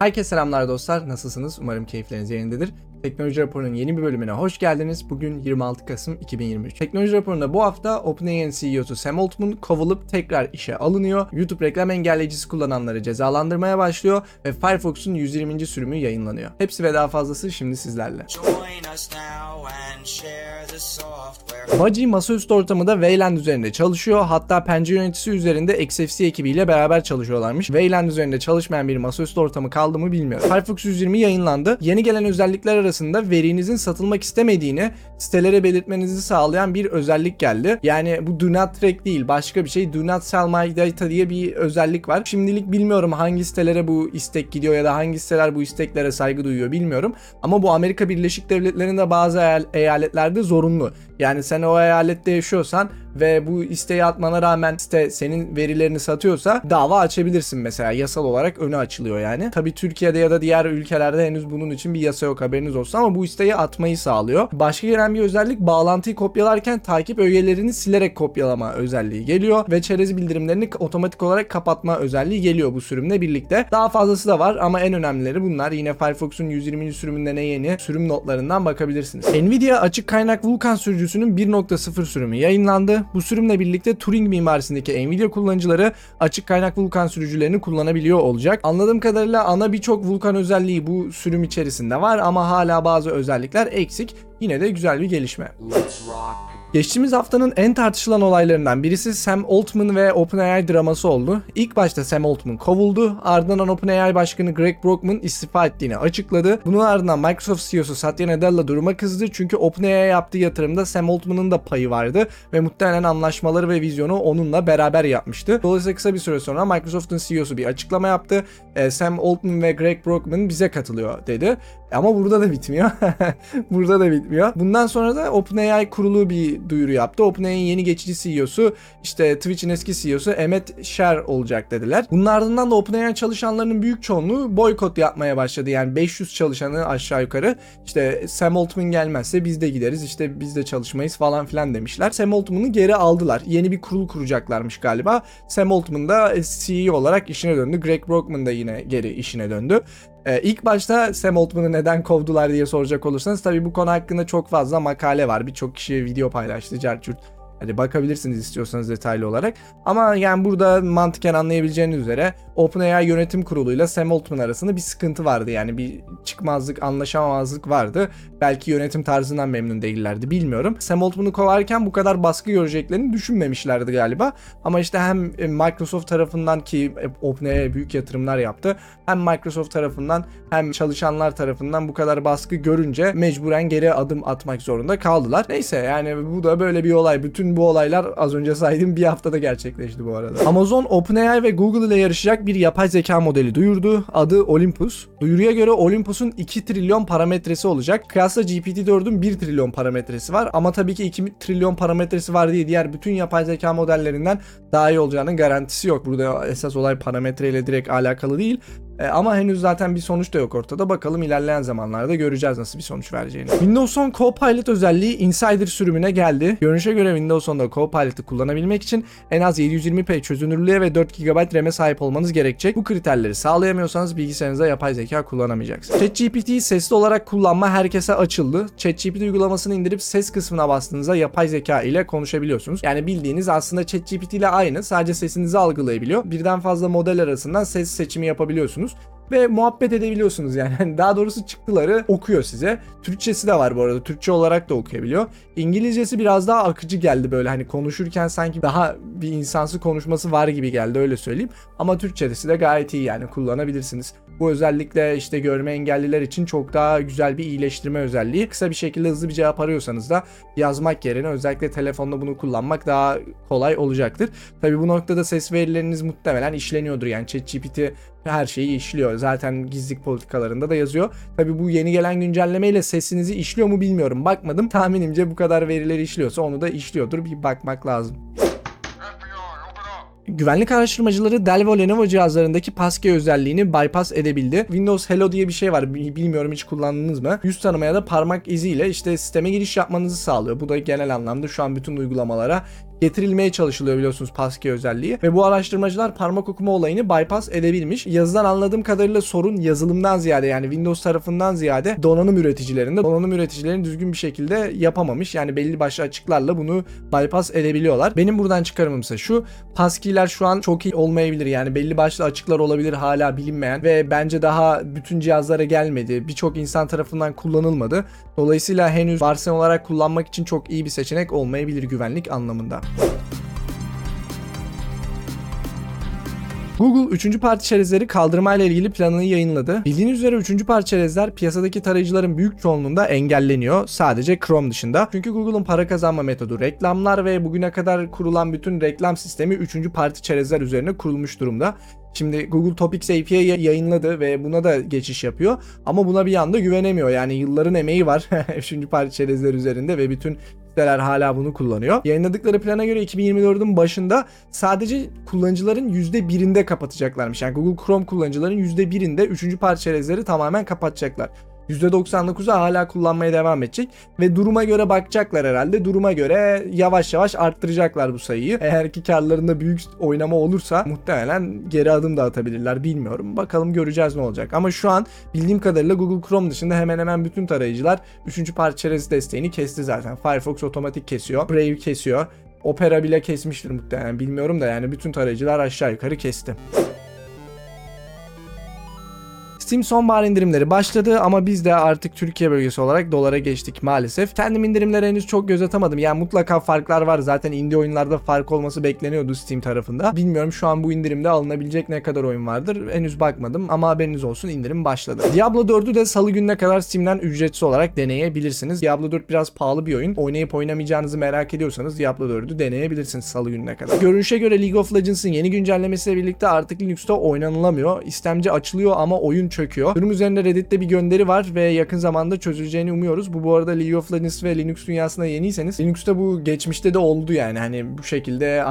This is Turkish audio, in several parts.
Herkese selamlar dostlar. Nasılsınız? Umarım keyifleriniz yerindedir. Teknoloji Raporu'nun yeni bir bölümüne hoş geldiniz. Bugün 26 Kasım 2023. Teknoloji Raporu'nda bu hafta OpenAI'nin CEO'su Sam Altman kovulup tekrar işe alınıyor. YouTube reklam engelleyicisi kullananları cezalandırmaya başlıyor ve Firefox'un 120. sürümü yayınlanıyor. Hepsi ve daha fazlası şimdi sizlerle. Baji masaüstü ortamında Wayland üzerinde çalışıyor. Hatta pencere yöneticisi üzerinde XFC ekibiyle beraber çalışıyorlarmış. Wayland üzerinde çalışmayan bir masaüstü ortamı kaldı mı bilmiyorum. Firefox 120 yayınlandı. Yeni gelen özellikler arasında verinizin satılmak istemediğini sitelere belirtmenizi sağlayan bir özellik geldi. Yani bu do not track değil başka bir şey. Do not sell my data diye bir özellik var. Şimdilik bilmiyorum hangi sitelere bu istek gidiyor ya da hangi siteler bu isteklere saygı duyuyor bilmiyorum. Ama bu Amerika Birleşik Devletleri'nde bazı eyal- eyaletlerde zorunlu. Yani sen o eyalette yaşıyorsan ve bu isteği atmana rağmen site senin verilerini satıyorsa dava açabilirsin mesela. Yasal olarak önü açılıyor yani. Tabii Türkiye'de ya da diğer ülkelerde henüz bunun için bir yasa yok haberiniz olsun ama bu isteği atmayı sağlıyor. Başka gelen bir özellik bağlantıyı kopyalarken takip ögelerini silerek kopyalama özelliği geliyor ve çerez bildirimlerini otomatik olarak kapatma özelliği geliyor bu sürümle birlikte. Daha fazlası da var ama en önemlileri bunlar. Yine Firefox'un 120. sürümünde ne yeni sürüm notlarından bakabilirsiniz. Nvidia açık kaynak Vulkan sürücüsünün 1.0 sürümü yayınlandı. Bu sürümle birlikte Turing mimarisindeki Nvidia kullanıcıları açık kaynak Vulkan sürücülerini kullanabiliyor olacak. Anladığım kadarıyla ana birçok Vulkan özelliği bu sürüm içerisinde var ama hala bazı özellikler eksik. Yine de güzel bir gelişme. Geçtiğimiz haftanın en tartışılan olaylarından birisi Sam Altman ve OpenAI draması oldu. İlk başta Sam Altman kovuldu. Ardından OpenAI başkanı Greg Brockman istifa ettiğini açıkladı. Bunun ardından Microsoft CEO'su Satya Nadella duruma kızdı. Çünkü OpenAI yaptığı yatırımda Sam Altman'ın da payı vardı ve muhtemelen anlaşmaları ve vizyonu onunla beraber yapmıştı. Dolayısıyla kısa bir süre sonra Microsoft'un CEO'su bir açıklama yaptı. E, Sam Altman ve Greg Brockman bize katılıyor dedi. Ama burada da bitmiyor. burada da bitmiyor. Bundan sonra da OpenAI kurulu bir duyuru yaptı. OpenAI'nin yeni geçici CEO'su işte Twitch'in eski CEO'su Emmet Sher olacak dediler. Bunun ardından da OpenAI çalışanlarının büyük çoğunluğu boykot yapmaya başladı. Yani 500 çalışanı aşağı yukarı işte Sam Altman gelmezse biz de gideriz işte biz de çalışmayız falan filan demişler. Sam Altman'ı geri aldılar. Yeni bir kurul kuracaklarmış galiba. Sam Altman da CEO olarak işine döndü. Greg Brockman da yine geri işine döndü. Ee, ilk başta Sam Altman'ı neden kovdular diye soracak olursanız tabii bu konu hakkında çok fazla makale var. Birçok kişi video paylaştı. Carçurt. Hadi bakabilirsiniz istiyorsanız detaylı olarak. Ama yani burada mantıken anlayabileceğiniz üzere OpenAI yönetim kuruluyla Sam Altman arasında bir sıkıntı vardı. Yani bir çıkmazlık, anlaşamamazlık vardı. Belki yönetim tarzından memnun değillerdi bilmiyorum. Sam Altman'ı kovarken bu kadar baskı göreceklerini düşünmemişlerdi galiba. Ama işte hem Microsoft tarafından ki OpenAI büyük yatırımlar yaptı. Hem Microsoft tarafından hem çalışanlar tarafından bu kadar baskı görünce mecburen geri adım atmak zorunda kaldılar. Neyse yani bu da böyle bir olay. Bütün bu olaylar az önce saydığım bir haftada gerçekleşti bu arada. Amazon, OpenAI ve Google ile yarışacak bir yapay zeka modeli duyurdu. Adı Olympus. Duyuruya göre Olympus'un 2 trilyon parametresi olacak. Kıyasla GPT-4'ün 1 trilyon parametresi var. Ama tabii ki 2 trilyon parametresi var diye diğer bütün yapay zeka modellerinden daha iyi olacağının garantisi yok. Burada esas olay parametreyle direkt alakalı değil. E, ama henüz zaten bir sonuç da yok ortada. Bakalım ilerleyen zamanlarda göreceğiz nasıl bir sonuç vereceğini. Windows 10 Copilot özelliği Insider sürümüne geldi. Görünüşe göre Windows 10'da Copilot'ı kullanabilmek için en az 720p çözünürlüğe ve 4 GB RAM'e sahip olmanız gerekecek. Bu kriterleri sağlayamıyorsanız bilgisayarınızda yapay zeka kullanamayacaksınız. ChatGPT'yi sesli olarak kullanma herkese açıldı. ChatGPT uygulamasını indirip ses kısmına bastığınızda yapay zeka ile konuşabiliyorsunuz. Yani bildiğiniz aslında ChatGPT ile aynı. Sadece sesinizi algılayabiliyor. Birden fazla model arasından ses seçimi yapabiliyorsunuz ve muhabbet edebiliyorsunuz yani. Hani Daha doğrusu çıktıları okuyor size. Türkçesi de var bu arada. Türkçe olarak da okuyabiliyor. İngilizcesi biraz daha akıcı geldi böyle hani konuşurken sanki daha bir insansı konuşması var gibi geldi öyle söyleyeyim. Ama Türkçesi de gayet iyi yani kullanabilirsiniz. Bu özellikle işte görme engelliler için çok daha güzel bir iyileştirme özelliği. Kısa bir şekilde hızlı bir cevap arıyorsanız da yazmak yerine özellikle telefonda bunu kullanmak daha kolay olacaktır. Tabi bu noktada ses verileriniz muhtemelen işleniyordur. Yani ChatGPT her şeyi işliyor. Zaten gizlilik politikalarında da yazıyor. Tabi bu yeni gelen güncellemeyle sesinizi işliyor mu bilmiyorum. Bakmadım. Tahminimce bu kadar verileri işliyorsa onu da işliyordur. Bir bakmak lazım. Güvenlik araştırmacıları Dell ve Lenovo cihazlarındaki passkey özelliğini bypass edebildi. Windows Hello diye bir şey var. Bilmiyorum hiç kullandınız mı? Yüz tanımaya da parmak iziyle işte sisteme giriş yapmanızı sağlıyor. Bu da genel anlamda şu an bütün uygulamalara getirilmeye çalışılıyor biliyorsunuz passkey özelliği. Ve bu araştırmacılar parmak okuma olayını bypass edebilmiş. Yazıdan anladığım kadarıyla sorun yazılımdan ziyade yani Windows tarafından ziyade donanım üreticilerinde. Donanım üreticilerin düzgün bir şekilde yapamamış. Yani belli başlı açıklarla bunu bypass edebiliyorlar. Benim buradan çıkarımım ise şu. Passkey'ler şu an çok iyi olmayabilir. Yani belli başlı açıklar olabilir hala bilinmeyen ve bence daha bütün cihazlara gelmedi. Birçok insan tarafından kullanılmadı. Dolayısıyla henüz varsayım olarak kullanmak için çok iyi bir seçenek olmayabilir güvenlik anlamında. Google 3. parti çerezleri kaldırmayla ilgili planını yayınladı. Bildiğiniz üzere 3. parti çerezler piyasadaki tarayıcıların büyük çoğunluğunda engelleniyor. Sadece Chrome dışında. Çünkü Google'un para kazanma metodu reklamlar ve bugüne kadar kurulan bütün reklam sistemi 3. parti çerezler üzerine kurulmuş durumda. Şimdi Google Topics API yayınladı ve buna da geçiş yapıyor. Ama buna bir anda güvenemiyor. Yani yılların emeği var 3. parti çerezler üzerinde ve bütün siteler hala bunu kullanıyor. Yayınladıkları plana göre 2024'ün başında sadece kullanıcıların %1'inde kapatacaklarmış. Yani Google Chrome kullanıcıların %1'inde 3. parti çerezleri tamamen kapatacaklar. %99'u hala kullanmaya devam edecek ve duruma göre bakacaklar herhalde. Duruma göre yavaş yavaş arttıracaklar bu sayıyı. Eğer ki karlarında büyük oynama olursa muhtemelen geri adım da atabilirler bilmiyorum. Bakalım göreceğiz ne olacak. Ama şu an bildiğim kadarıyla Google Chrome dışında hemen hemen bütün tarayıcılar 3. parça çerez desteğini kesti zaten. Firefox otomatik kesiyor. Brave kesiyor. Opera bile kesmiştir muhtemelen bilmiyorum da yani bütün tarayıcılar aşağı yukarı kesti. Steam sonbahar indirimleri başladı ama biz de artık Türkiye bölgesi olarak dolara geçtik maalesef. Kendim indirimlere henüz çok göz atamadım. Yani mutlaka farklar var. Zaten indie oyunlarda fark olması bekleniyordu Steam tarafında. Bilmiyorum şu an bu indirimde alınabilecek ne kadar oyun vardır. Henüz bakmadım ama haberiniz olsun indirim başladı. Diablo 4'ü de salı gününe kadar Steam'den ücretsiz olarak deneyebilirsiniz. Diablo 4 biraz pahalı bir oyun. Oynayıp oynamayacağınızı merak ediyorsanız Diablo 4'ü deneyebilirsiniz salı gününe kadar. Görünüşe göre League of Legends'ın yeni güncellemesiyle birlikte artık Linux'ta oynanılamıyor. İstemci açılıyor ama oyun çöküyor. Durum üzerinde Reddit'te bir gönderi var ve yakın zamanda çözüleceğini umuyoruz. Bu bu arada League of Legends ve Linux dünyasına yeniyseniz Linux'ta bu geçmişte de oldu yani hani bu şekilde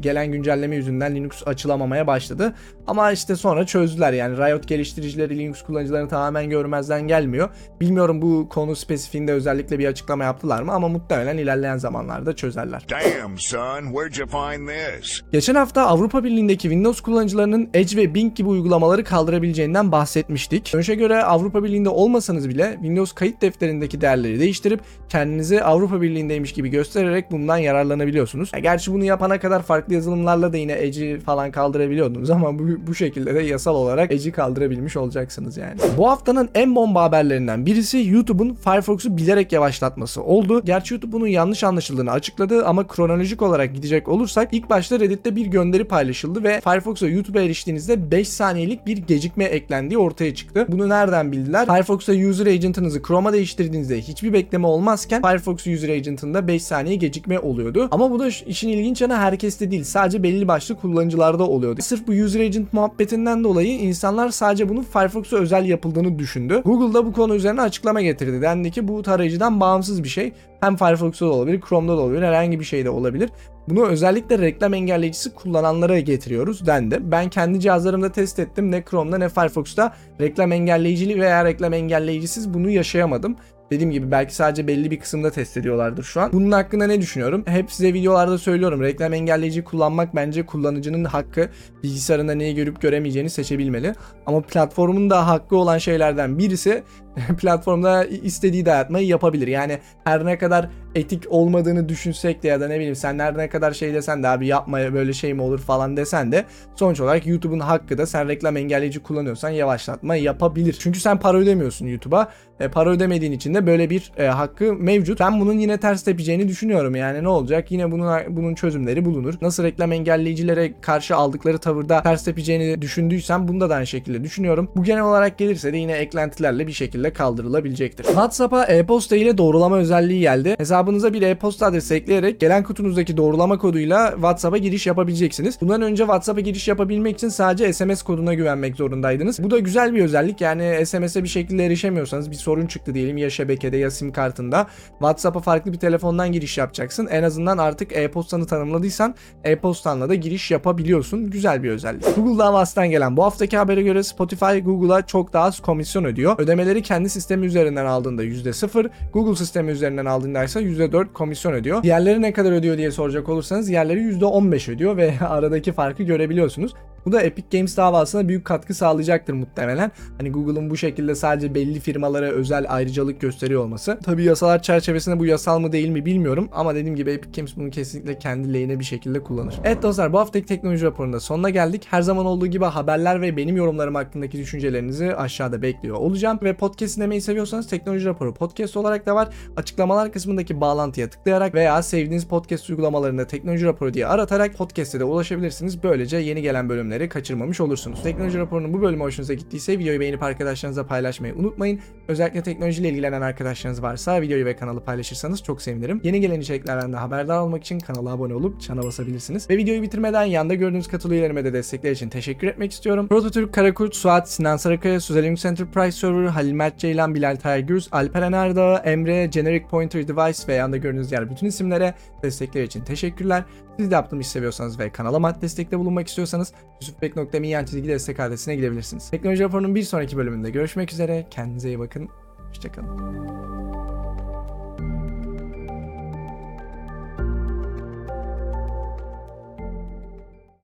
gelen güncelleme yüzünden Linux açılamamaya başladı. Ama işte sonra çözdüler yani Riot geliştiricileri Linux kullanıcılarını tamamen görmezden gelmiyor. Bilmiyorum bu konu spesifiğinde özellikle bir açıklama yaptılar mı ama muhtemelen ilerleyen zamanlarda çözerler. Damn, son, where'd you find this? Geçen hafta Avrupa Birliği'ndeki Windows kullanıcılarının Edge ve Bing gibi uygulamaları kaldırabileceğinden bahsetmiştik. Dönüşe göre Avrupa Birliği'nde olmasanız bile Windows kayıt defterindeki değerleri değiştirip kendinizi Avrupa Birliği'ndeymiş gibi göstererek bundan yararlanabiliyorsunuz. Ya gerçi bunu yapana kadar farklı yazılımlarla da yine Edge'i falan kaldırabiliyordunuz ama bu, bu şekilde de yasal olarak Edge'i kaldırabilmiş olacaksınız yani. Bu haftanın en bomba haberlerinden birisi YouTube'un Firefox'u bilerek yavaşlatması oldu. Gerçi YouTube bunun yanlış anlaşıldığını açıkladı ama kronolojik olarak gidecek olursak ilk başta Reddit'te bir gönderi paylaşıldı ve Firefox'a YouTube'a eriştiğinizde 5 saniyelik bir gecikme eklendiği ortaya çıktı. Bunu nereden bildiler? Firefox'ta User Agent'ınızı Chrome'a değiştirdiğinizde hiçbir bekleme olmazken Firefox User Agent'ında 5 saniye gecikme oluyordu. Ama bu da işin ilginç yanı herkeste değil. Sadece belli başlı kullanıcılarda oluyordu. Sırf bu User Agent muhabbetinden dolayı insanlar sadece bunun Firefox'a özel yapıldığını düşündü. Google da bu konu üzerine açıklama getirdi. Dendi ki bu tarayıcıdan bağımsız bir şey. Hem Firefox'ta da olabilir, Chrome'da da olabilir, herhangi bir şeyde olabilir. Bunu özellikle reklam engelleyicisi kullananlara getiriyoruz dendi. Ben kendi cihazlarımda test ettim. Ne Chrome'da ne Firefox'ta reklam engelleyicili veya reklam engelleyicisiz bunu yaşayamadım. Dediğim gibi belki sadece belli bir kısımda test ediyorlardır şu an. Bunun hakkında ne düşünüyorum? Hep size videolarda söylüyorum. Reklam engelleyici kullanmak bence kullanıcının hakkı. Bilgisayarında neyi görüp göremeyeceğini seçebilmeli. Ama platformun da hakkı olan şeylerden birisi platformda istediği dayatmayı yapabilir. Yani her ne kadar etik olmadığını düşünsek de ya da ne bileyim sen her ne kadar şey desen de abi yapma böyle şey mi olur falan desen de sonuç olarak YouTube'un hakkı da sen reklam engelleyici kullanıyorsan yavaşlatma yapabilir. Çünkü sen para ödemiyorsun YouTube'a. E, para ödemediğin için de böyle bir e, hakkı mevcut. Ben bunun yine ters tepeceğini düşünüyorum. Yani ne olacak? Yine bunun bunun çözümleri bulunur. Nasıl reklam engelleyicilere karşı aldıkları tavırda ters tepeceğini düşündüysem bunda da aynı şekilde düşünüyorum. Bu genel olarak gelirse de yine eklentilerle bir şekilde kaldırılabilecektir. WhatsApp'a e-posta ile doğrulama özelliği geldi. Hesabınıza bir e-posta adresi ekleyerek gelen kutunuzdaki doğrulama koduyla WhatsApp'a giriş yapabileceksiniz. Bundan önce WhatsApp'a giriş yapabilmek için sadece SMS koduna güvenmek zorundaydınız. Bu da güzel bir özellik. Yani SMS'e bir şekilde erişemiyorsanız bir sorun çıktı diyelim ya şebekede ya sim kartında. WhatsApp'a farklı bir telefondan giriş yapacaksın. En azından artık e-postanı tanımladıysan e-postanla da giriş yapabiliyorsun. Güzel bir özellik. Google davasından gelen bu haftaki habere göre Spotify Google'a çok daha az komisyon ödüyor. Ödemeleri kendi sistemi üzerinden aldığında %0, Google sistemi üzerinden aldığında ise %4 komisyon ödüyor. Diğerleri ne kadar ödüyor diye soracak olursanız diğerleri %15 ödüyor ve aradaki farkı görebiliyorsunuz. Bu da Epic Games davasına büyük katkı sağlayacaktır muhtemelen. Hani Google'ın bu şekilde sadece belli firmalara özel ayrıcalık gösteriyor olması. Tabi yasalar çerçevesinde bu yasal mı değil mi bilmiyorum ama dediğim gibi Epic Games bunu kesinlikle kendi lehine bir şekilde kullanır. Evet dostlar bu haftaki teknoloji raporunda sonuna geldik. Her zaman olduğu gibi haberler ve benim yorumlarım hakkındaki düşüncelerinizi aşağıda bekliyor olacağım. Ve podcast dinlemeyi seviyorsanız teknoloji raporu podcast olarak da var. Açıklamalar kısmındaki bağlantıya tıklayarak veya sevdiğiniz podcast uygulamalarında teknoloji raporu diye aratarak podcast'e de ulaşabilirsiniz. Böylece yeni gelen bölümleri kaçırmamış olursunuz. Teknoloji raporunun bu bölümü hoşunuza gittiyse videoyu beğenip arkadaşlarınızla paylaşmayı unutmayın. Özellikle teknolojiyle ilgilenen arkadaşlarınız varsa videoyu ve kanalı paylaşırsanız çok sevinirim. Yeni gelen içeriklerden de haberdar olmak için kanala abone olup çana basabilirsiniz. Ve videoyu bitirmeden yanda gördüğünüz katıl üyelerime de destekler için teşekkür etmek istiyorum. Prototürk, Karakurt, Suat, Sinan Sarakaya, Suzel Linux Enterprise Server, Halil Mert Ceylan, Bilal Taygürs, Alperen Erdağ, Emre, Generic Pointer Device ve yanda gördüğünüz diğer bütün isimlere destekler için teşekkürler. Siz de yaptığım işi seviyorsanız ve kanala maddi destekte bulunmak istiyorsanız yusufbek.me yan çizgi destek adresine gidebilirsiniz. Teknoloji raporunun bir sonraki bölümünde görüşmek üzere. Kendinize iyi bakın. Hoşçakalın.